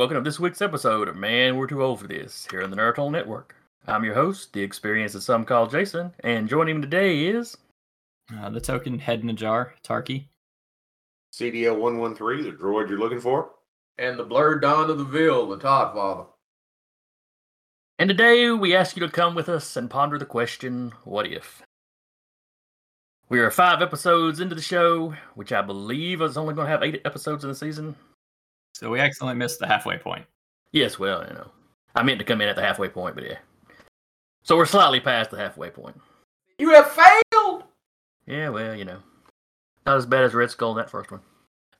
Hello, and welcome to this week's episode of Man, We're Too Old for This here on the Nerd Network. I'm your host, the experience that some call Jason, and joining me today is. Uh, the token head in a jar, Tarky. CDL 113, the droid you're looking for. And the blurred dawn of the Ville, the Todd Father. And today we ask you to come with us and ponder the question what if? We are five episodes into the show, which I believe is only going to have eight episodes in the season. So we accidentally missed the halfway point. Yes, well, you know. I meant to come in at the halfway point, but yeah. So we're slightly past the halfway point. You have failed! Yeah, well, you know. Not as bad as Red Skull in that first one.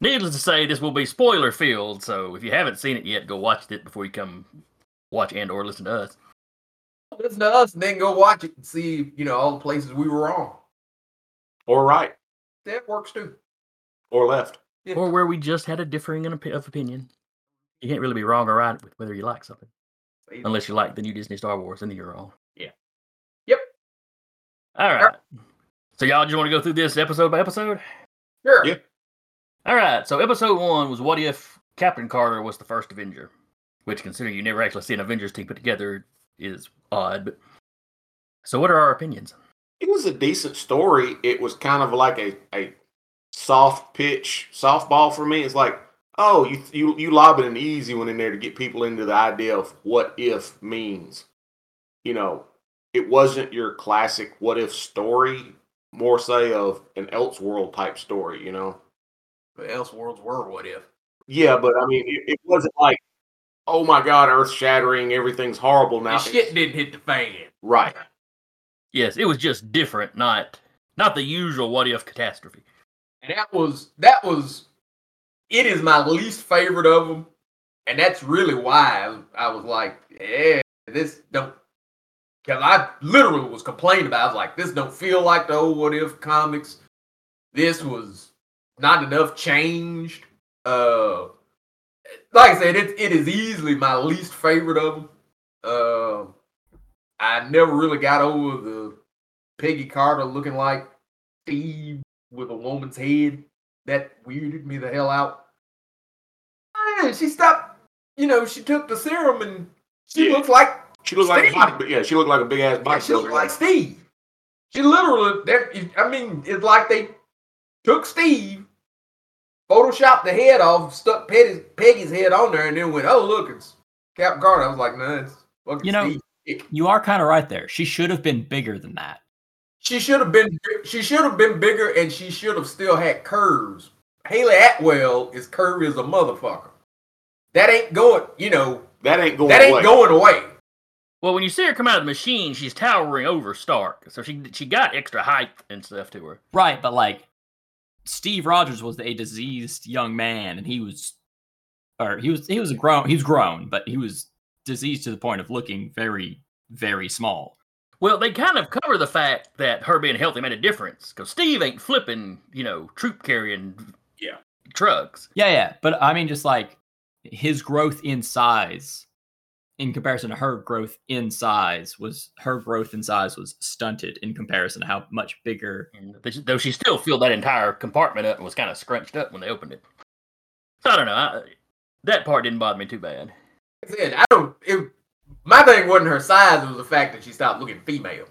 Needless to say, this will be spoiler filled, so if you haven't seen it yet, go watch it before you come watch and or listen to us. Listen to us and then go watch it and see, you know, all the places we were wrong. Or right. That works too. Or left. Yeah. Or where we just had a differing of opinion. You can't really be wrong or right with whether you like something. Unless you like the new Disney Star Wars, and then you're wrong. Yeah. Yep. All right. So y'all just want to go through this episode by episode? Sure. Yeah. All right. So episode one was what if Captain Carter was the first Avenger, which, considering you never actually see an Avengers team put together, is odd. But so, what are our opinions? It was a decent story. It was kind of like a, a soft pitch softball for me. It's like, oh, you you you lobbing an easy one in there to get people into the idea of what if means. You know, it wasn't your classic what if story, more say of an Elseworld type story, you know. But Elseworlds were what if. Yeah, but I mean it, it wasn't like, oh my god, earth shattering, everything's horrible now. The shit didn't hit the fan. Right. Yes, it was just different, not not the usual what if catastrophe. And that was that was it is my least favorite of them. And that's really why I, was like, yeah, this don't because I literally was complaining about. it. I was like, this don't feel like the old What If comics. This was not enough changed. Uh, like I said, it it is easily my least favorite of them. Uh, I never really got over the Peggy Carter looking like Steve with a woman's head. That weirded me the hell out. Man, she stopped. You know, she took the serum and she Yeah. looks like She looked like a body, yeah, she looked like a big ass like, body. she looked like Steve. She literally, that I mean, it's like they took Steve, photoshopped the head off, stuck Peggy's, Peggy's head on there, and then went, "Oh, look, it's Captain Carter." I was like, "Nah, it's fucking You know- Steve." It- You are kind of right there. She should have been bigger than that. She should have been, she should have been bigger, and she should have still had curves. Hayley Atwell is curvy as a motherfucker. That ain't going, you know, That ain't going that ain't away. going away. Well, when you see her come out of the machine, she's towering over Stark, so she she got extra height and stuff to her. Right, but like Steve Rogers was a diseased young man, and he was, or he was, he was a grown, he was grown, but he was diseased to the point of looking very, very small. Well, they kind of cover the fact that her being healthy made a difference because Steve ain't flipping, you know, troop carrying, Yeah. trucks. Yeah, yeah, but I mean, just like his growth in size, in comparison to her growth in size, was her growth in size was stunted in comparison to how much bigger. And though she still filled that entire compartment up and was kind of scrunched up when they opened it. So I don't know. I, that part didn't bother me too bad. Like I I don't. It, my thing wasn't her size; it was the fact that she stopped looking female.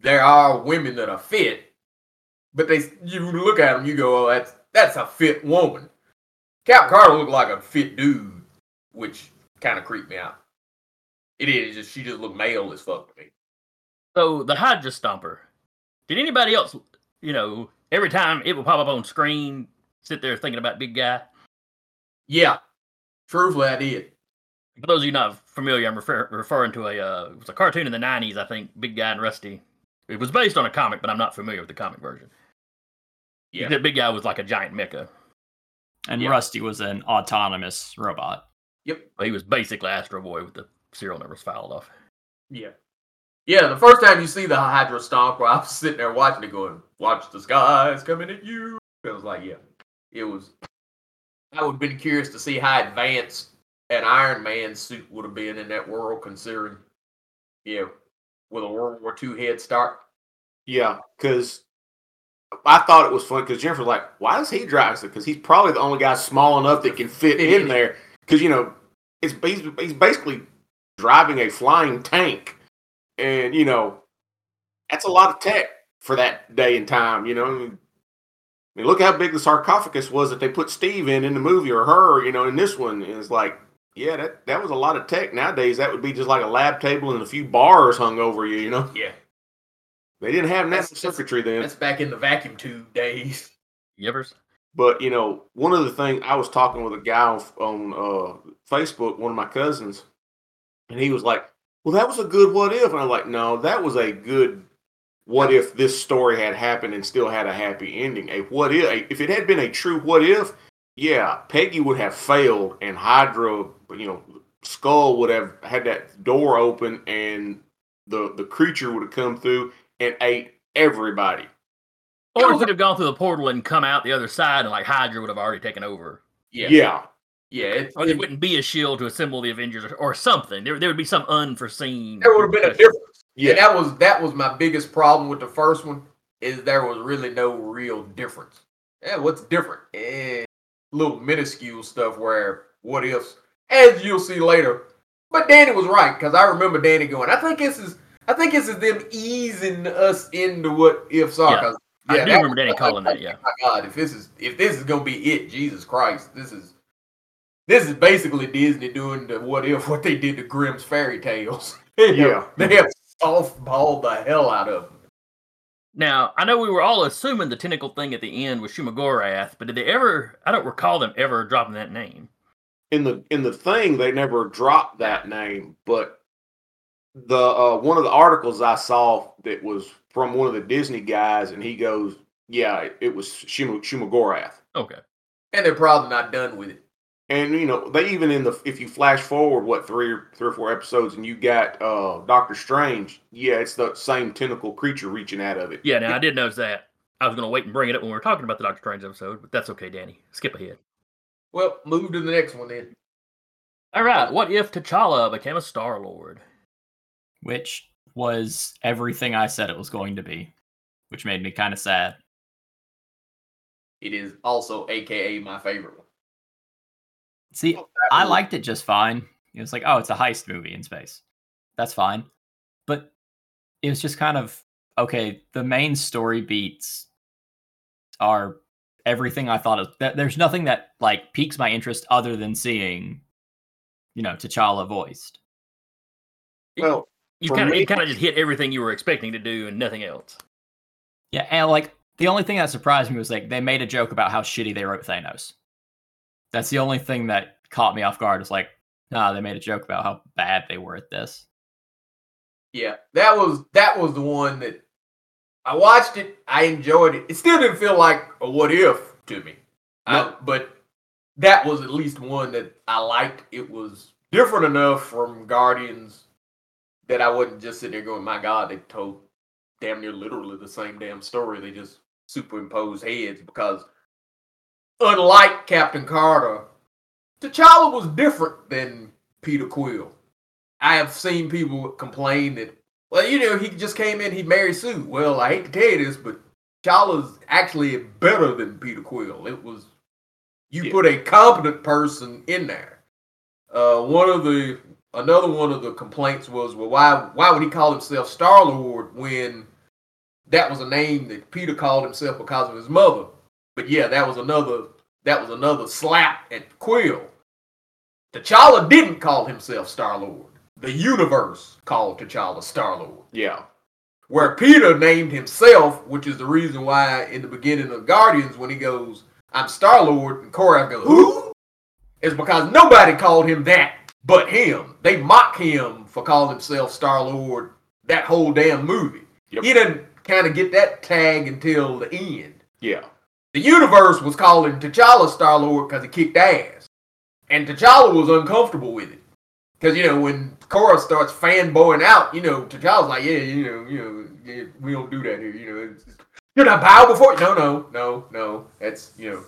There are women that are fit, but they you look at them, you go, "Oh, that's that's a fit woman." Cap Carter looked like a fit dude, which kind of creeped me out. It is just she just looked male as fuck to me. So the Hydra Stomper. Did anybody else, you know, every time it would pop up on screen, sit there thinking about Big Guy? Yeah, truthfully, I did. For those of you not familiar, I'm refer- referring to a uh, it was a cartoon in the '90s, I think. Big Guy and Rusty. It was based on a comic, but I'm not familiar with the comic version. Yeah. The Big Guy was like a giant mecha. And Yeah. Rusty was an autonomous robot. Yep. He was basically Astro Boy with the serial numbers filed off. Yeah. Yeah, the first time you see the Hydra Stomp, where I was sitting there watching it going, watch the skies coming at you. I was like, yeah, it was. I would have been curious to see how advanced an Iron Man suit would have been in that world, considering, yeah, with a World War II head start. Yeah, because I thought it was funny because Jennifer's like, why does he drive it? Because he's probably the only guy small enough that can fit in there. because you know it's he's, he's basically driving a flying tank, and you know that's a lot of tech for that day and time. You know, I mean, I mean, look how big the sarcophagus was that they put Steve in in the movie, or her. You know, in this one is like, yeah, that that was a lot of tech. Nowadays, that would be just like a lab table and a few bars hung over you. You know, Yeah, they didn't have That's- natural circuitry then. that's back in the vacuum tube days. Yevers? But you know, one of the things I was talking with a guy on, on uh, Facebook, one of my cousins, and he was like, "Well, that was a good what if," and I'm like, "No, that was a good what if this story had happened and still had a happy ending. A what if? A, if it had been a true what if, yeah, Peggy would have failed, and Hydra, you know, Skull would have had that door open, and the the creature would have come through and ate everybody. Or it could have gone through the portal and come out the other side, and like Hydra would have already taken over. Yeah, yeah. yeah. It, Or there wouldn't be a shield to assemble the Avengers or, or something. There, there would be some unforeseen. there would have been a difference. Yeah. And that was that was my biggest problem with the first one is there was really no real difference. Yeah, what's different? Eh, little minuscule stuff where what ifs, as you'll see later. But Danny was right because I remember Danny going. I think this is I think this is them easing us into what ifs are. Yeah. 'cause, I yeah, do that remember Danny was- calling that, oh yeah. My God, if this is if this is gonna be it, Jesus Christ, this is this is basically Disney doing the what if what they did to Grimm's fairy tales. Yeah. they have softballed the hell out of them. Now, I know we were all assuming the tentacle thing at the end was Shumagorath, but did they ever? I don't recall them ever dropping that name. in the in the thing they never dropped that name but the uh one of the articles i saw that was from one of the disney guys and he goes yeah it, it was Shuma, shumagorath Okay. And they're probably not done with it. And you know they even in the if you flash forward what three or three or four episodes and you got uh doctor strange yeah it's the same tentacle creature reaching out of it Yeah, now I did notice that. I was going to wait and bring it up when we were talking about the Doctor Strange episode, but that's okay, Danny. Skip ahead. Well, move to the next one then. All right. What if T'Challa became a Star Lord? which was everything I said it was going to be, which made me kind of sad. It is also AKA my favorite one. See, I liked it just fine. It was like, oh, it's a heist movie in space. That's fine. But it was just kind of okay, the main story beats are everything I thought of. There's nothing that like piques my interest other than seeing, you know, T'Challa voiced. well You kind of it kind of just hit everything you were expecting to do and nothing else. Yeah, and like the only thing that surprised me was like they made a joke about how shitty they wrote Thanos. That's the only thing that caught me off guard. Was like, nah, they made a joke about how bad they were at this. Yeah, that was that was the one that I watched it. I enjoyed it. It still didn't feel like a what if to me, I- but that was at least one that I liked. It was different enough from Guardians that I wasn't just sitting there going, "My God, they told damn near literally the same damn story. They just superimposed heads." Because unlike Captain Carter, T'Challa was different than Peter Quill. I have seen people complain that, well, you know, he just came in, he married Sue. Well, I hate to tell you this, but T'Challa's actually better than Peter Quill. It was you Yeah. put a competent person in there. Uh, one of the another one of the complaints was, well, why why would he call himself Star Lord when that was a name that Peter called himself because of his mother? But yeah, that was another that was another slap at Quill. T'Challa didn't call himself Star Lord. The universe called T'Challa Star Lord. yeah Where Peter named himself, which is the reason why in the beginning of Guardians, when he goes, I'm Star Lord, and Korath goes, Who? It's because nobody called him that but him. They mock him for calling himself Star Lord that whole damn movie. Yep. He didn't kind of get that tag until the end. yeah The universe was calling T'Challa Star Lord because he kicked ass. And T'Challa was uncomfortable with it. Because, you know, when Korath starts fanboying out, you know, T'Challa's like, yeah, you know, you know, yeah, we don't do that here, you know. You're not bow before. No, no, no, no. That's, you know.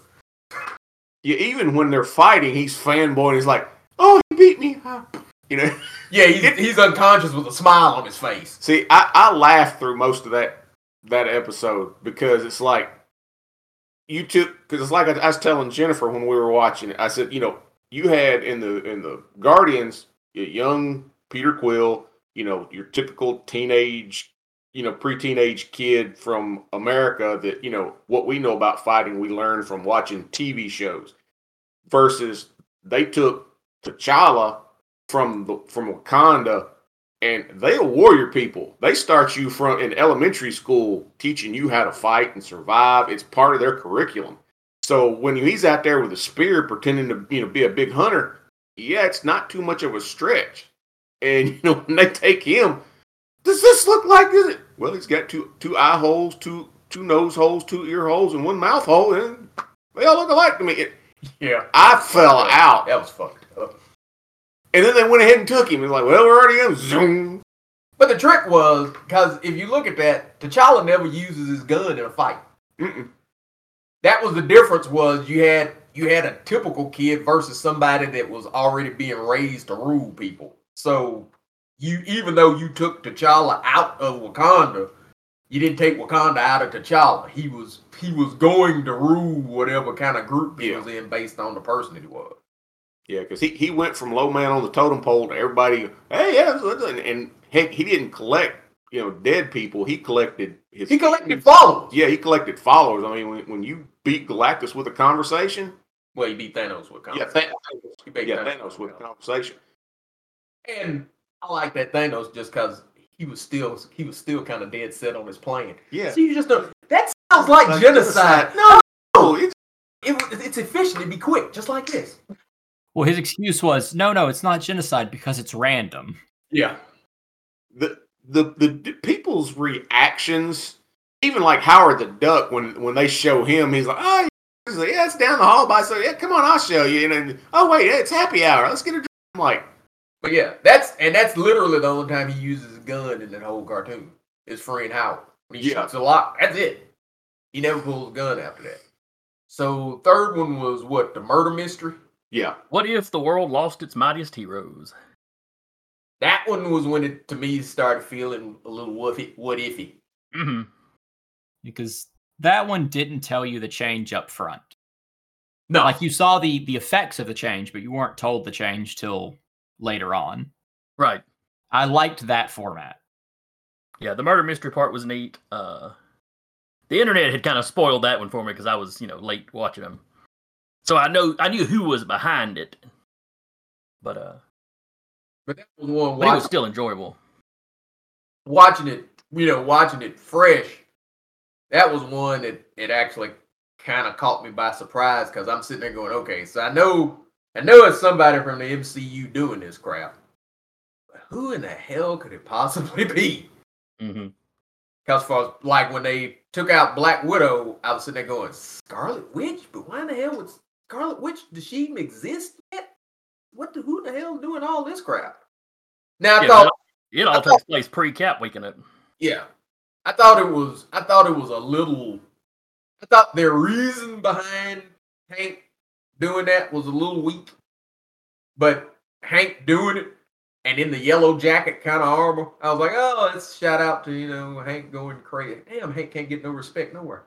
yeah even when they're fighting he's fanboying he's like oh he beat me ah. you know Yeah, he's, he's unconscious with a smile on his face. See, I, I laughed through most of that that episode because it's like you took because it's like I, I was telling Jennifer when we were watching it. I said, you know, you had in the in the Guardians young Peter Quill, you know, your typical teenage, you know, pre-teenage kid from America that, you know, what we know about fighting we learned from watching TV shows versus they took T'Challa from the from Wakanda and they are warrior people. They start you from in elementary school teaching you how to fight and survive. It's part of their curriculum. So when he's out there with a spear pretending to you know be a big hunter, yeah, it's not too much of a stretch. And you know when they take him, does this look like it? Well, he's got two two eye holes, two two nose holes, two ear holes, and one mouth hole, and they all look alike to me. It, Yeah. I fell out. That was fucked up. And then they went ahead and took him. And like, well, we're already in. Zoom. But the trick was because if you look at that, T'Challa never uses his gun in a fight. Mm-mm. That was the difference. Was you had you had a typical kid versus somebody that was already being raised to rule people. So you even though you took T'Challa out of Wakanda, you didn't take Wakanda out of T'Challa. He was he was going to rule whatever kind of group he Yeah. was in based on the person that he was. Yeah, because he, he went from low man on the totem pole to everybody, hey, yeah, that's- that's-" and, and heck, he didn't collect, you know, dead people. He collected his. He collected followers. Yeah, he collected followers. I mean, when, when you beat Galactus with a conversation, Well, you beat Thanos with yeah, Thanos. Thanos, beat yeah, Thanos with a conversation. And I like that Thanos just because he was still he was still kind of dead set on his plan. Yeah. So you just don't. That sounds like, Like genocide. genocide. No, no, it's, It, it's efficient. It'd be quick, just like this. Well, his excuse was, no, no, it's not genocide because it's random. Yeah. the, the the the people's reactions, even like Howard the Duck, when when they show him, he's like, oh, he's like, yeah, it's down the hall by. So yeah, come on, I'll show you. And then, oh wait, it's happy hour. Let's get a drink. I'm like, But yeah, that's and that's literally the only time he uses a gun in that whole cartoon. Is freeing Howard. When he Yeah. shoots a lot. That's it. He never pulls a gun after that. So third one was what the murder mystery. Yeah, What if the world lost its mightiest heroes? That one was when it to me started feeling a little what if what ify. hmm Because that one didn't tell you the change up front. No, Like you saw the the effects of the change, but you weren't told the change till later on. Right. I liked that format. Yeah, the murder mystery part was neat. Uh, the internet had kind of spoiled that one for me because I was, you know, late watching them. So I know I knew who was behind it, but uh, but that was one but it was still enjoyable. watching it, you know, watching it fresh. That was one that it actually kind of caught me by surprise because I'm sitting there going, okay, so I know I know it's somebody from the MCU doing this crap. But who in the hell could it possibly be? hmm Because for like when they took out Black Widow, I was sitting there going, Scarlet Witch? But why in the hell would Scarlet Witch does she even exist yet? What the who the hell doing all this crap? Now I Yeah, thought It all takes place pre-Cap weekend. It. yeah. I thought it was I thought it was a little I thought their reason behind Hank doing that was a little weak. But Hank doing it and in the yellow jacket kind of armor, I was like, oh, it's shout out to, you know, Hank going crazy. Damn, Hank can't get no respect nowhere.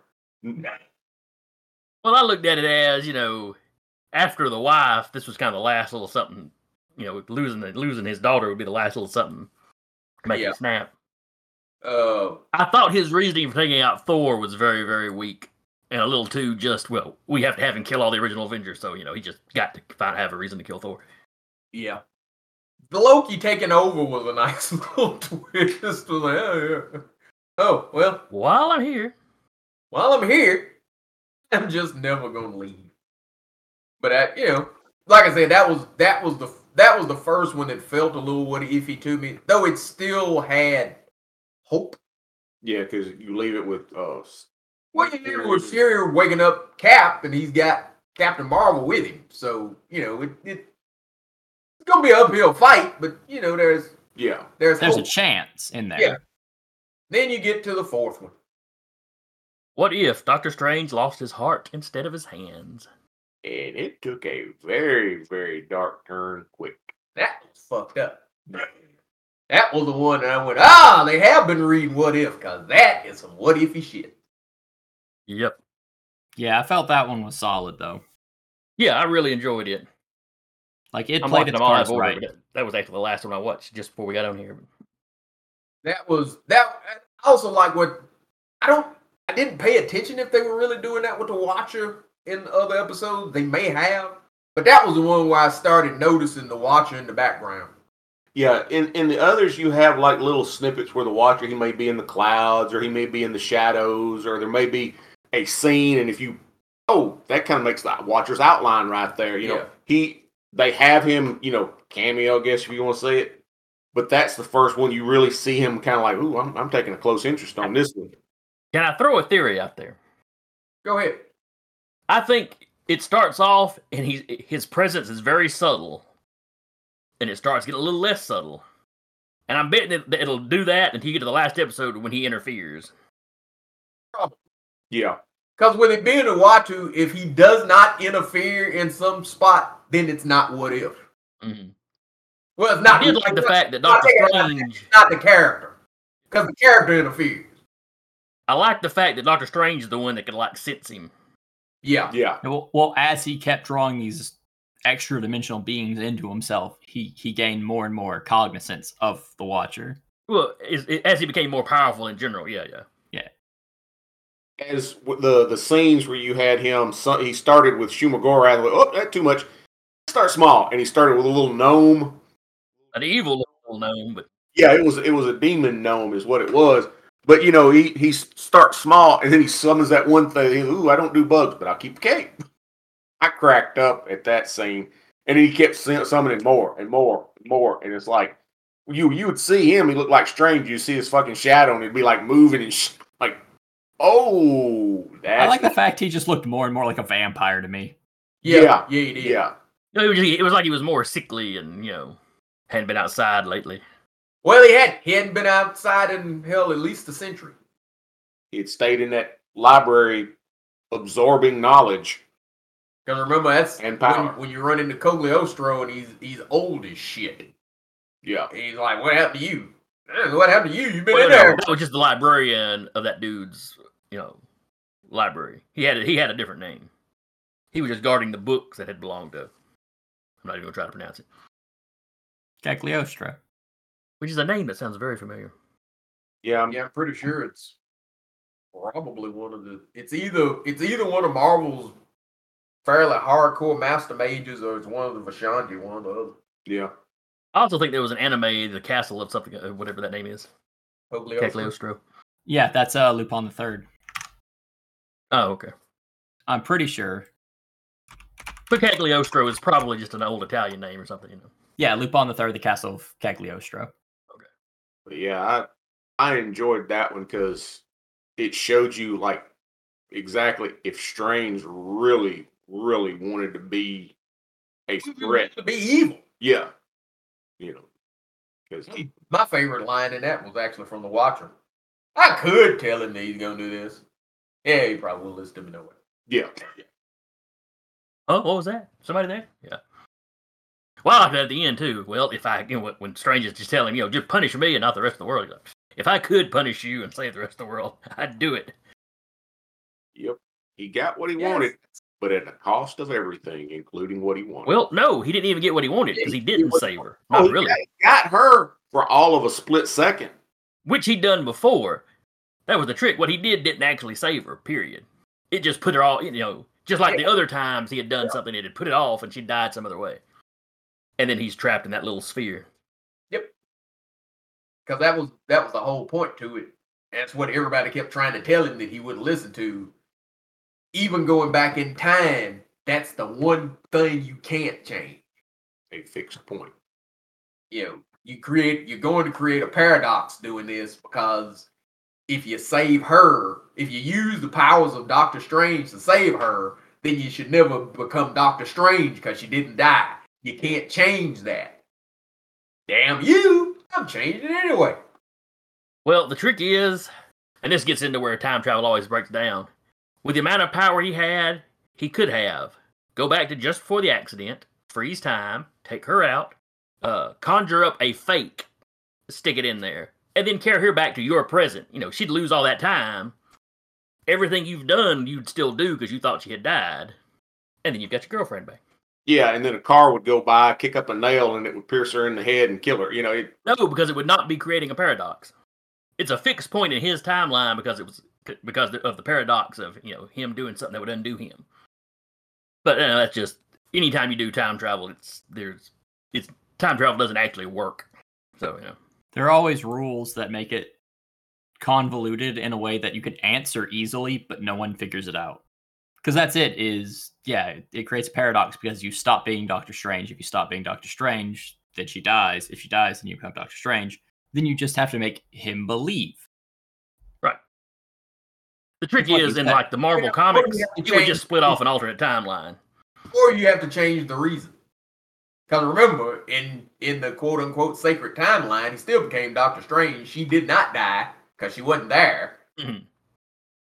Well, I looked at it as you know, after the wife, this was kind of the last little something. You know, losing the, losing his daughter would be the last little something to make Yeah. it snap. Uh I thought his reasoning for taking out Thor was very, very weak and a little too just. Well, we have to have him kill all the original Avengers, so you know he just got to find have a reason to kill Thor. yeah. The Loki taking over was a nice little twist. Was like, oh, yeah. oh, well, While I'm here, while I'm here, I'm just never gonna leave. But I, you know, like I said, that was that was the that was the first one that felt a little what iffy to me, though it still had hope. yeah, because you leave it with uh, s- Well, you hear with Fury waking up Cap, and he's got Captain Marvel with him, so you know it, it it's gonna be an uphill fight, but you know there's yeah, there's, There's a chance in there. Yeah. Then you get to the fourth one. What if Doctor Strange lost his heart instead of his hands? and it took a very very dark turn quick. That was fucked up. That was the one that I went, ah, they have been reading What If, because that is some what ify shit. Yep. Yeah, I felt that one was solid though. Yeah, I really enjoyed it. Like it I'm played watching its them all out of cards order, right. that- that was actually the last one I watched just before we got on here. That was that. I also like what I don't. I didn't pay attention if they were really doing that with the Watcher in the other episodes. They may have, but that was the one where I started noticing the Watcher in the background. Yeah, in in the others you have like little snippets where the watcher he may be in the clouds or he may be in the shadows or there may be a scene and if you oh that kind of makes the watcher's outline right there. You know Yeah. he they have him you know cameo I guess if you want to say it, but that's the first one you really see him kind of like ooh I'm I'm taking a close interest on this one. Can I throw a theory out there? Go ahead. I think it starts off and he's his presence is very subtle, and it starts getting a little less subtle. And I'm betting it, that it'll do that until you get to the last episode when he interferes. Yeah, Because with it being a Watu, if he does not interfere in some spot, then it's not what if. Mhm. Well, it's not. I did like the fact that Doctor Strange. it's not the character, because the character interferes. I like the fact that Doctor Strange is the one that could like sense him. Yeah. yeah, Well, well, as he kept drawing these extra dimensional beings into himself, he he gained more and more cognizance of the Watcher. Well, as, as he became more powerful in general, yeah, yeah. Yeah. As the the scenes where you had him, so, he started with Shumagora. Shumagorath. Oh, that's too much. Start small, and he started with a little gnome. An evil little gnome, but Yeah, it was it was a demon gnome, is what it was. But you know, he he starts small, and then he summons that one thing. Ooh, I don't do bugs, but I'll keep the cape. I cracked up at that scene, and he kept summoning more and more and more, and it's like you you would see him. He looked like strange. You see his fucking shadow, and he'd be like moving and sh- like, oh, that's I like the fact he just looked more and more like a vampire to me. Yeah. Yeah. Yeah. he yeah. it was, it was like he was more sickly and you know hadn't been outside lately. Well, he had he hadn't been outside in hell at least a century. He had stayed in that library, absorbing knowledge. Because remember, that's And when, power. when you run into Cagliostro and he's he's old as shit. Yeah, And he's like, "What happened to you? Eh, What happened to you? You've been Well, in there." that was just the librarian of that dude's you know library. He had a, he had a different name. He was just guarding the books that had belonged to. I'm not even gonna try to pronounce it, Cagliostro. Which is a name that sounds very familiar. yeah. I'm- Yeah, I'm pretty sure it's probably one of the. It's either it's either one of Marvel's fairly hardcore master mages or it's one of the Vishanti, one or the other. Yeah. I also think there was an anime, The Castle of something, uh, whatever that name is, Cagliostro. Yeah, that's uh Lupin the Third. Oh, okay. I'm pretty sure. But Cagliostro is probably just an old Italian name or something, you know. Yeah, Lupin the Third, the Castle of Cagliostro. But yeah, I I enjoyed that one because it showed you like exactly if Strange really, really wanted to be a threat. to be evil. Yeah. You know. Because mm. he My favorite line in that was actually from the Watcher. I could tell him that he's gonna do this. Yeah, he probably will listen to me no way. yeah. Oh, what was that? Somebody there? Yeah. Well, I like that at the end too. Well, if I, you know, when- when strangers just tell him, you know, just punish me and not the rest of the world. like, If I could punish you and save the rest of the world, I'd do it. Yep. He got what he Yes. wanted, but at the cost of everything, including what he wanted. Well, no, he didn't even get what he wanted because he He didn't was- save her. Oh, Not he really. got, got her for all of a split second. Which he'd done before. That was the trick. What he did didn't actually save her. Period. It just put her all, you know, just like the other times he had done something, it had put it off and she died some other way. And then he's trapped in that little sphere. Yep. Because that was that was the whole point to it. That's what everybody kept trying to tell him that he wouldn't listen to. Even going back in time, that's the one thing you can't change. A fixed point. You know, you create you're going to create a paradox doing this because if you save her, if you use the powers of Doctor Strange to save her, then you should never become Doctor Strange because she didn't die. You can't change that. Damn you! I'm changing it anyway. Well, the trick is, and this gets into where time travel always breaks down. With the amount of power he had, he could have go back to just before the accident, freeze time, take her out, uh, conjure up a fake, stick it in there, and then carry her back to your present. You know, she'd lose all that time. Everything you've done, you'd still do because you thought she had died, and then you've got your girlfriend back. Yeah, and then a car would go by, kick up a nail, and it would pierce her in the head and kill her. You know, it, No, because it would not be creating a paradox. It's a fixed point in his timeline because it was because of the paradox of you know him doing something that would undo him. But uh, that's just anytime you do time travel, it's there's it's time travel doesn't actually work. So you know, There are always rules that make it convoluted in a way that you can answer easily, but no one figures it out. Because that's it. Is yeah, it, it creates a paradox because you stop being Doctor Strange. If you stop being Doctor Strange, then she dies. If she dies, then you become Doctor Strange. Then you just have to make him believe. Right. The trick It's like is you in said. like the Marvel Yeah, comics, you have to it would just split off an alternate timeline. or you have to change the reason. Because remember, in in the quote unquote sacred timeline, he still became Doctor Strange. She did not die because she wasn't there, Mhm.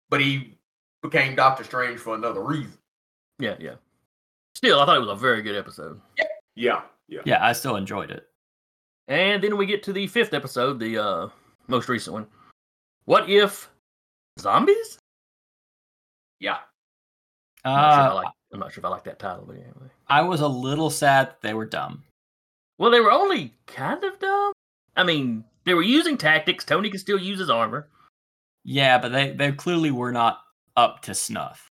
but he became Doctor Strange for another reason. Yeah, yeah. Still, I thought it was a very good episode. yeah, yeah. Yeah, I still enjoyed it. And then we get to the fifth episode, the uh, most recent one. What if zombies? Yeah, I'm not, sure if I Uh, like, I'm not sure if I like that title, but anyway. I was a little sad that they were dumb. Well, they were only kind of dumb. I mean, they were using tactics. Tony can still use his armor. Yeah, but they they clearly were not up to snuff.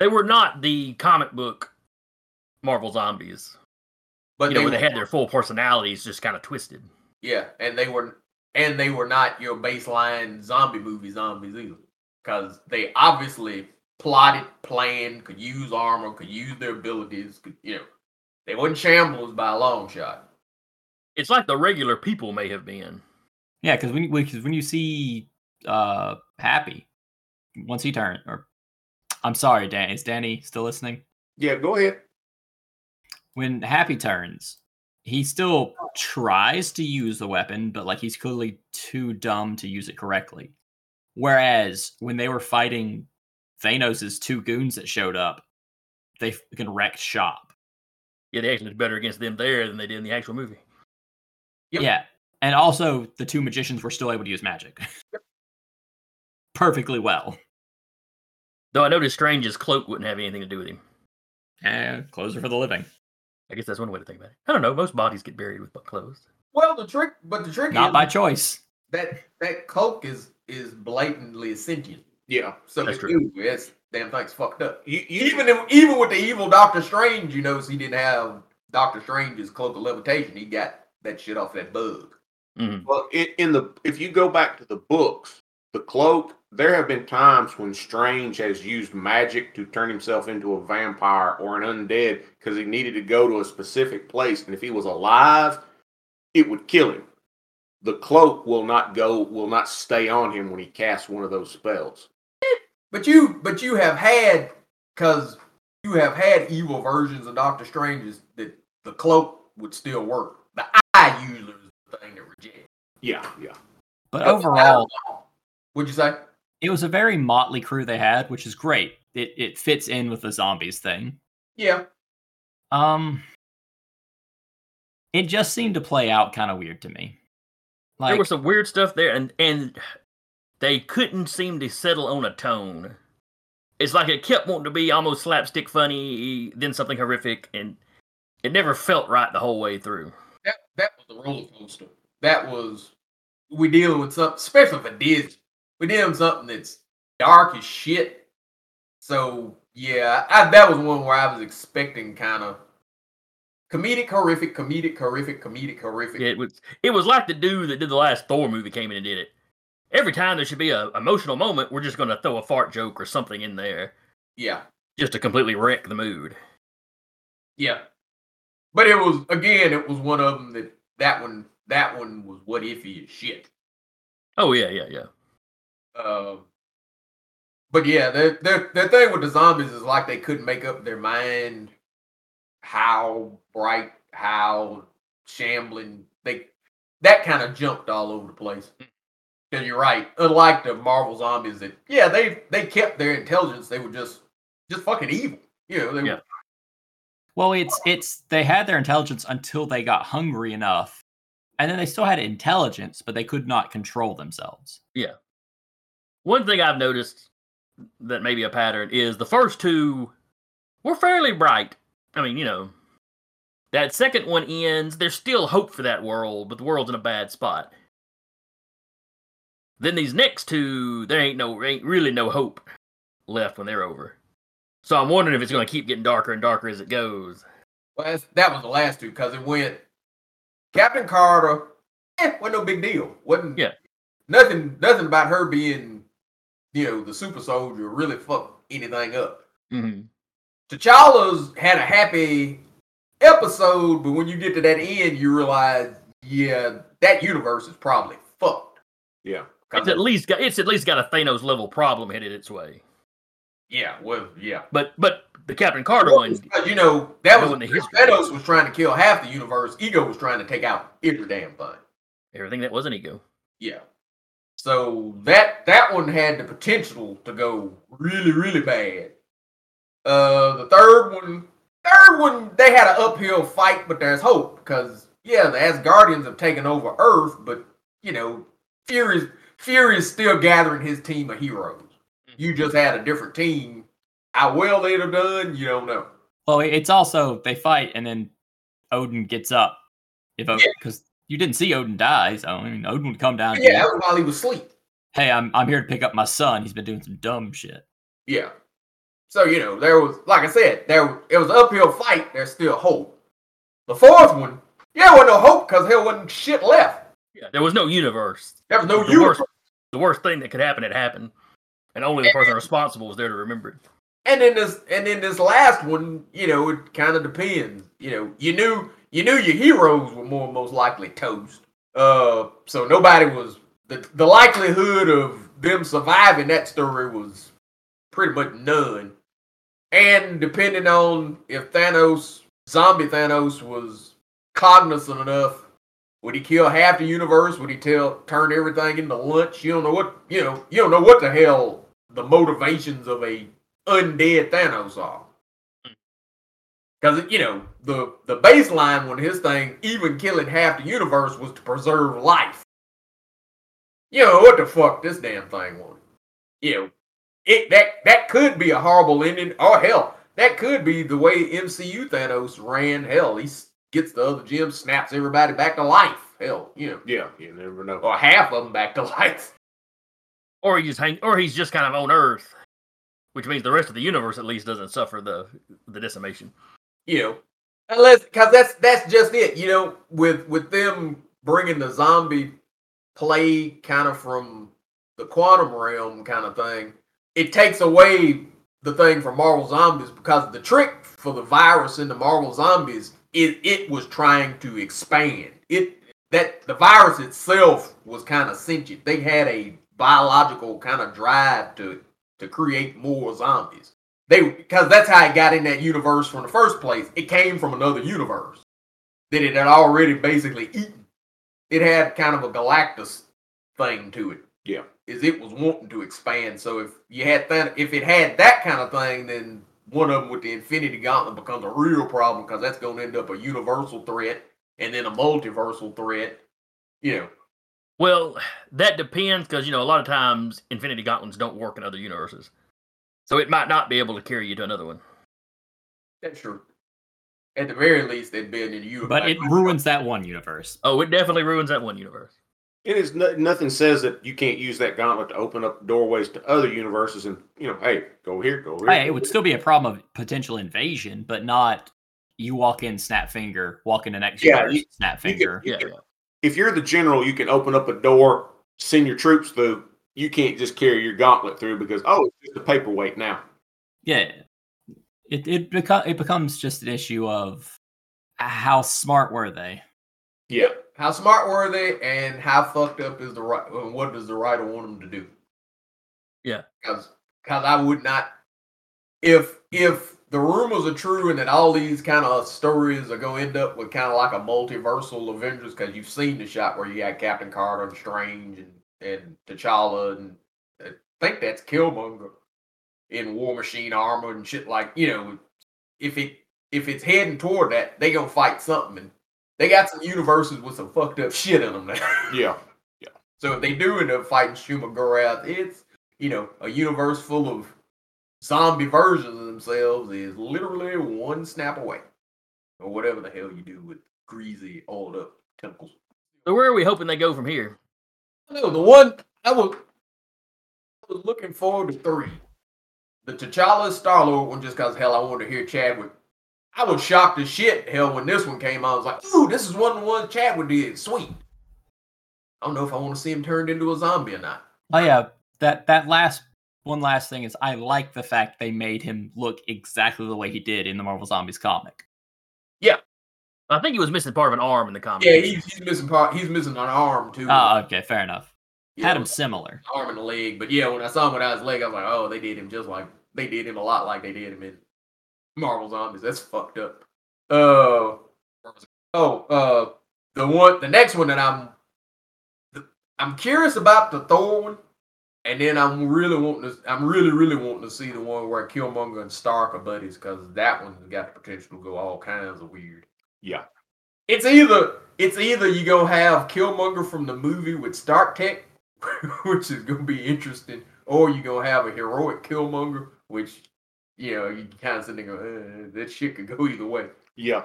They were not the comic book Marvel zombies. but you know, they, they had their full personalities just kind of twisted. yeah, and they were and they were not your baseline zombie movie zombies either, because they obviously plotted, planned, could use armor, could use their abilities. Could, you know, they wasn't shambles by a long shot. It's like the regular people may have been. Yeah, because when because when you see uh Happy, once he turned, or I'm sorry, Dan, is Danny still listening? Yeah, go ahead. When Happy turns, he still tries to use the weapon, but like he's clearly too dumb to use it correctly. Whereas when they were fighting Thanos' two goons that showed up, they fucking wrecked shop. Yeah, they actually did better against them there than they did in the actual movie. Yep. Yeah. And also the two magicians were still able to use magic. Perfectly well. Though I noticed Strange's cloak wouldn't have anything to do with him. And are for the living. I guess that's one way to think about it. I don't know. Most bodies get buried with clothes. Well, the trick, but the trick Not is by choice. that that cloak is is blatantly sentient. Yeah, So That's it's true. true. It's damn thing's fucked up. you, you Even if, even with the evil Doctor Strange, you notice he didn't have Doctor Strange's cloak of levitation. He got that shit off that bug. hmm Well, in, in the if you go back to the books, the cloak, there have been times when Strange has used magic to turn himself into a vampire or an undead because he needed to go to a specific place, and if he was alive, it would kill him. The cloak will not go, will not stay on him when he casts one of those spells. But you, but you have had because you have had evil versions of Doctor Strange's that the cloak would still work. The eye user is the thing that rejects. Yeah, yeah. But That's overall, What'd you say? It was a very motley crew they had, which is great. It it fits in with the zombies thing. Yeah, Um it just seemed to play out kind of weird to me. Like, there was some weird stuff there, and and they couldn't seem to settle on a tone. It's like it kept wanting to be almost slapstick funny, then something horrific, and it never felt right the whole way through. that that was a roller coaster. That was we dealing with something, especially for Disney. We with something that's dark as shit. So yeah, I, that was one where I was expecting kind of comedic, horrific, comedic, horrific, comedic, horrific. It was it was like the dude that did the last Thor movie came in and did it. Every time there should be a emotional moment, we're just going to throw a fart joke or something in there Yeah, just to completely wreck the mood. yeah. But it was again, it was one of them that that one that one was what iffy as shit. Oh yeah, yeah, yeah. Um, but yeah, their, the the thing with the zombies is like they couldn't make up their mind how bright, how shambling they that kind of jumped all over the place. Because you're right, unlike the Marvel zombies, that yeah they they kept their intelligence, they were just just fucking evil. You know, they Yeah. were, well, it's it's they had their intelligence until they got hungry enough. And then they still had intelligence, but they could not control themselves. One thing I've noticed that may be a pattern is the first two were fairly bright. I mean, you know, that second one ends. There's still hope for that world, but the world's in a bad spot. Then these next two, there ain't no, ain't really no hope left when they're over. So I'm wondering if it's going to keep getting darker and darker as it goes. Well, that's, that was the last two because it went Captain Carter. Eh, wasn't no big deal. wasn't Yeah. nothing. Nothing about her being, you know, the super soldier really fucked anything up. Mm-hmm. T'Challa's had a happy episode, but when you get to that end, you realize, yeah, that universe is probably fucked. Yeah, It's at least got it's at least got a Thanos level problem headed its way. yeah, well, yeah. But but the Captain Carter one, you know, that was the history. Thanos was trying to kill half the universe. Ego was trying to take out every damn thing. everything that was an ego. Yeah. So that that one had the potential to go really, really bad. Uh the third one third one they had an uphill fight, but there's hope because yeah, the Asgardians have taken over Earth, but you know, Fury's Fury's still gathering his team of heroes. You just had a different team. How well they'd have done, you don't know. Well, it's also they fight and then Odin gets up. If because you didn't see Odin die, so I mean Odin would come down. Yeah, that was while he was asleep. Hey, I'm I'm here to pick up my son. He's been doing some dumb shit. Yeah. So you know, there was like I said, there it was an uphill fight. There's still hope. The fourth one, yeah, there wasn't no hope because there wasn't shit left. Yeah, there was no universe. There was no the universe. worst, the worst thing that could happen had happened, and only the person responsible was there to remember it. And then this, and then this last one, you know, it kind of depends. You know, you knew you knew your heroes were more most likely toast. Uh, so nobody was the the likelihood of them surviving that story was pretty much none. And depending on if Thanos, zombie Thanos, was cognizant enough, would he kill half the universe? Would he tell turn everything into lunch? You don't know what you know. You don't know what the hell the motivations of a undead Thanos are. Because you know the the baseline when his thing, even killing half the universe, was to preserve life. You know what the fuck this damn thing was. You know, it that that could be a horrible ending, or hell, that could be the way MCU Thanos ran. Hell, he gets the other gems, snaps everybody back to life. Hell, you know, Yeah. You never know. or half of them back to life. Or he's hang, or he's just kind of on Earth, which means the rest of the universe at least doesn't suffer the the decimation. You know unless because that's that's just it you know with with them bringing the zombie plague kind of from the quantum realm kind of thing it takes away the thing from marvel zombies because the trick for the virus in the marvel zombies it it was trying to expand. It that the virus itself was kind of sentient. They had a biological kind of drive to to create more zombies they because that's how it got in that universe from the first place. It came from another universe that it had already basically eaten. It had kind of a Galactus thing to it. Yeah. is it was wanting to expand. So if you had that, if it had that kind of thing, then one of them with the Infinity Gauntlet becomes a real problem because that's going to end up a universal threat and then a multiversal threat. You know, Well, that depends because you know a lot of times Infinity Gauntlets don't work in other universes, so it might not be able to carry you to another one. that's true. At the very least, it'd be in the universe. But it ruins that one universe. Oh, it definitely ruins that one universe. It is no, nothing says that you can't use that gauntlet to open up doorways to other universes and you know, hey, go here, go here. Hey, it would here. still be a problem of potential invasion, but not you walk in, snap finger, walk in the next Yeah, universe, you- snap you can- finger. Yeah, can- yeah. If you're the general, you can open up a door, send your troops through. You can't just carry your gauntlet through because oh, it's just a paperweight now. Yeah, it it beco- it becomes just an issue of how smart were they? Yeah, How smart were they, and how fucked up is the right? What does the writer want them to do? Yeah. because I would not. If if the rumors are true and that all these kind of stories are going to end up with kind of like a multiversal Avengers, because you've seen the shot where you got Captain Carter and Strange and and T'Challa and I think that's Killmonger in War Machine armor and shit like you know. If it if it's heading toward that, they gonna fight something. And they got some universes with some fucked up shit in them now. yeah. yeah. so if they do end up fighting Shuma Gorath, it's you know a universe full of zombie versions of themselves is literally one snap away. or whatever the hell you do with greasy, old up tentacles. So where are we hoping they go from here? No, the one I was, I was looking forward to three. The T'Challa Star Lord one, just because hell I wanted to hear Chadwick. I was shocked as shit. Hell, when this one came out, I was like, "Ooh, this is one of the ones Chadwick did. Sweet." I don't know if I want to see him turned into a zombie or not. Oh yeah, that that last one last thing is I like the fact they made him look exactly the way he did in the Marvel Zombies comic. I think he was missing part of an arm in the comic. Yeah, he's, he's missing part. He's missing an arm too. Oh, okay, fair enough. Yeah, Had him similar. arm and a leg. But yeah, when I saw him without his leg, I was like, oh, they did him just like they did him a lot like they did him in Marvel Zombies. That's fucked up. Uh oh, uh the one the next one that I'm I'm curious about the Thor one. And then I'm really wanting to I'm really, really wanting to see the one where Killmonger and Stark are buddies, because that one's got the potential to go all kinds of weird. Yeah. It's either it's either you gonna have Killmonger from the movie with Stark Tech, which is gonna be interesting, or you gonna have a heroic Killmonger, which you know you kind of sitting there go, uh, that shit could go either way. Yeah.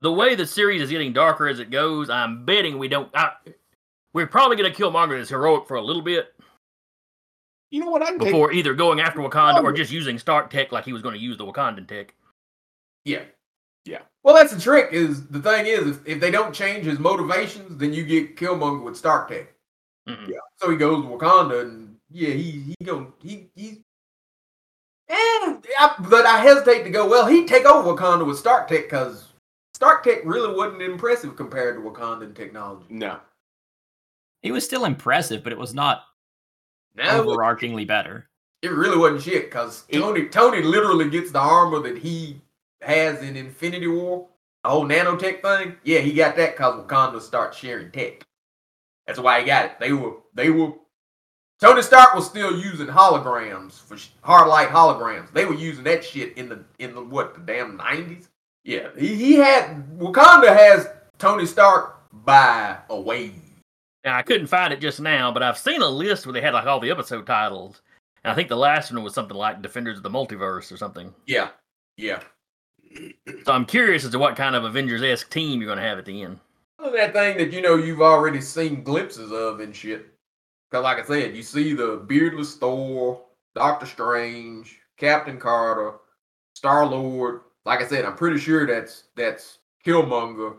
The way the series is getting darker as it goes, I'm betting we don't. I, we're probably going to Killmonger as heroic for a little bit You know what? I can take before either going after Wakanda or just using Stark tech like he was going to use the Wakandan tech. Yeah, Yeah. Well, that's the trick. Is the thing is if, if they don't change his motivations, then you get Killmonger with Stark Tech. Mhm. Yeah. So he goes to Wakanda, and yeah, he he going he he. And I, but I hesitate to go. Well, he take over Wakanda with Stark Tech because Stark Tech really wasn't impressive compared to Wakandan technology. no. He was still impressive, but it was not Now it, overarchingly better. it really wasn't shit because Tony Tony literally gets the armor that he has in Infinity War, the whole nanotech thing. Yeah, he got that because Wakanda started sharing tech. That's why he got it. They were they were Tony Stark was still using holograms for hard light holograms. They were using that shit in the in the what the damn nineties. Yeah, he, he had Wakanda has Tony Stark by a wave. Now I couldn't find it just now, but I've seen a list where they had like all the episode titles, and I think the last one was something like Defenders of the Multiverse or something. Yeah, yeah. So I'm curious as to what kind of Avengers esque team you're going to have at the end. that thing that you know you've already seen glimpses of and shit. Cause like I said, you see the beardless Thor, Doctor Strange, Captain Carter, Star Lord. Like I said, I'm pretty sure that's that's Killmonger,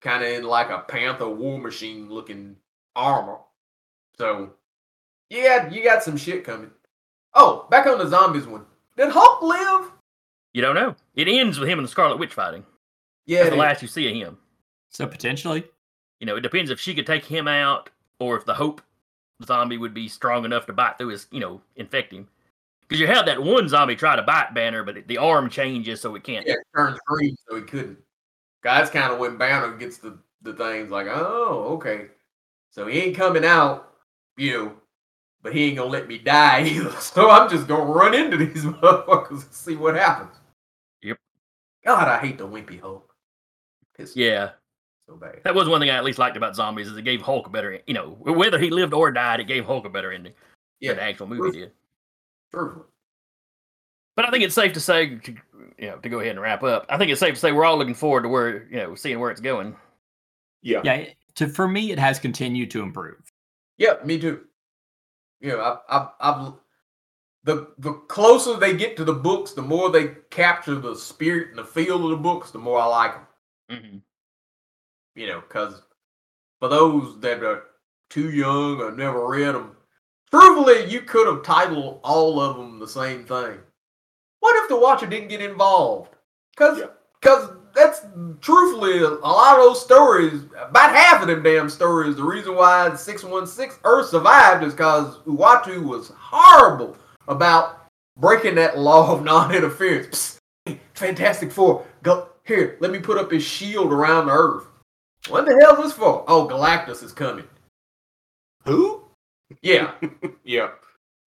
kind of in like a Panther War Machine looking armor. So, yeah, you got some shit coming. Oh, back on the zombies one. Did Hulk live? You don't know. It ends with him and the Scarlet Witch fighting. Yeah, That's the is. last you see of him. So potentially, You know, it depends if she could take him out or if the Hope zombie would be strong enough to bite through his, you know, infect him. Because you have that one zombie try to bite Banner, but it- the arm changes so it can't. Yeah, it turns green, so he couldn't. That's kind of when Banner gets the the things like, oh, okay, so he ain't coming out, you know, but he ain't gonna let me die either. So I'm just gonna run into these motherfuckers and see what happens. Yep. God, I hate the wimpy Hulk. Piss Yeah, so bad. that was one thing I at least liked about zombies is it gave Hulk a better, you know, whether he lived or died, it gave Hulk a better ending than the actual movie did. truthfully. But I think it's safe to say, to, you know, to go ahead and wrap up. I think it's safe to say we're all looking forward to where, you know, seeing where it's going. Yeah. yeah. To for me, it has continued to improve. Yeah, me too. You know, I've, I've, I've, the the closer they get to the books, the more they capture the spirit and the feel of the books, the more I like them. hmm you know, because for those that are too young or never read them, truthfully, you could have titled all of them the same thing. What if the watcher didn't get involved? Because Yeah. because that's truthfully a, a lot of those stories, about half of them damn stories, the reason why 616 Earth survived is because Uatu was horrible about breaking that law of non-interference. Psst, Fantastic Four, go here, let me put up his shield around the Earth. What the hell is this for? Oh, Galactus is coming. Who? Yeah, Yeah.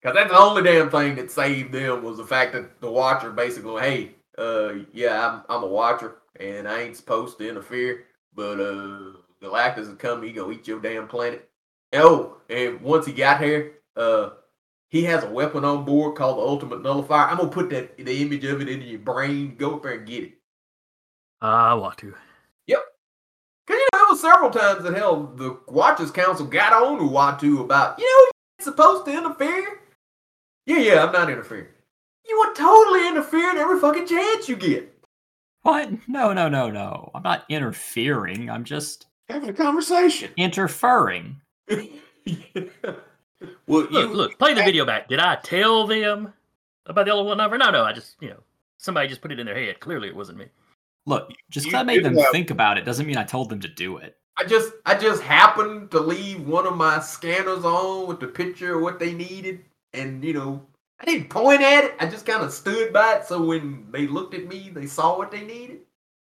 because that's the only damn thing that saved them was the fact that the Watcher basically, hey, uh, yeah, I'm I'm a Watcher and I ain't supposed to interfere, but uh, Galactus is coming. He gonna eat your damn planet. Oh, and once he got here, uh, he has a weapon on board called the Ultimate Nullifier. I'm gonna put that the image of it into your brain. Go up there and get it. Uh, I want to. Yep. Because, you know, it was several times that hell, the Watchers Council got on to Uatu about, you know, you're supposed to interfere. Yeah, yeah, I'm not interfering. You would totally interfere in every fucking chance you get. What? No, no, no, no. I'm not interfering. I'm just Having a conversation. interfering. Well, you Look, look, play the video back. Did I tell them about the yellow number? No, no. I just, you know, somebody just put it in their head. Clearly, it wasn't me. Look, just You because I made them have- think about it doesn't mean I told them to do it. I just I just happened to leave one of my scanners on with the picture of what they needed, and you know I didn't point at it. I just kind of stood by it, so when they looked at me, they saw what they needed.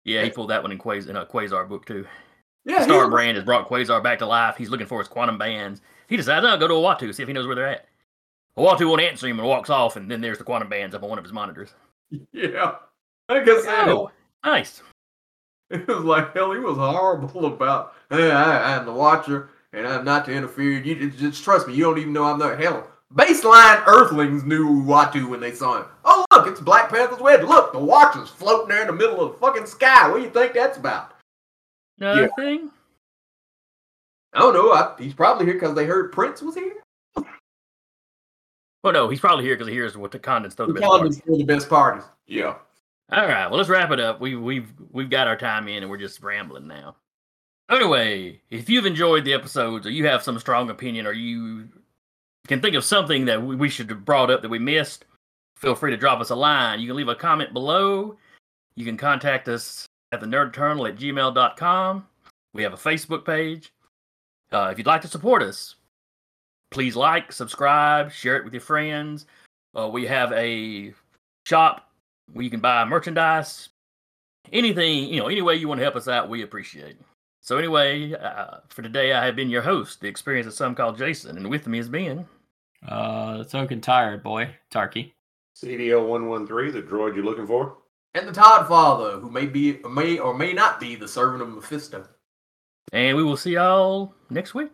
Yeah, he pulled that one in, Quas- in a Quasar book too. Yeah, Star Brand has brought Quasar back to life. He's looking for his quantum bands. He decides, I'll go to Uatu, see if he knows where they're at. Uatu won't answer him and walks off, and then there's the quantum bands up on one of his monitors. yeah. I said, Oh, nice. It was like hell. He was horrible about. Hey, I, I'm the watcher, and I'm not to interfere. You just, just trust me. You don't even know I'm there. Hell, baseline Earthlings knew Uatu when they saw him. Oh look, it's Black Panther's wedding. Look, the Watcher's floating there in the middle of the fucking sky. What do you think that's about? Nothing. I don't know. I, he's probably here because they heard Prince was here. Well, no, he's probably here because he hears what the Condons throw the The best party. Condons throw the best parties. Yeah. All right, well, let's wrap it up. We, we've we've got our time in, and we're just rambling now. Anyway, if you've enjoyed the episodes, or you have some strong opinion, or you can think of something that we, we should have brought up that we missed, feel free to drop us a line. You can leave a comment below. You can contact us at the nerd eternal at gmail.com. We have a Facebook page. Uh, if you'd like to support us, please like, subscribe, share it with your friends. Uh, we have a shop where you can buy merchandise, anything, you know, any way you want to help us out, we appreciate. it. So anyway, uh, for today, I have been your host, the experience of some called Jason, and with me has been. Uh, the token tired boy, Tarky. CDL one one three, the droid you're looking for. And the Todd Father, who may be, may or may not be the servant of Mephisto. And we will see y'all next week.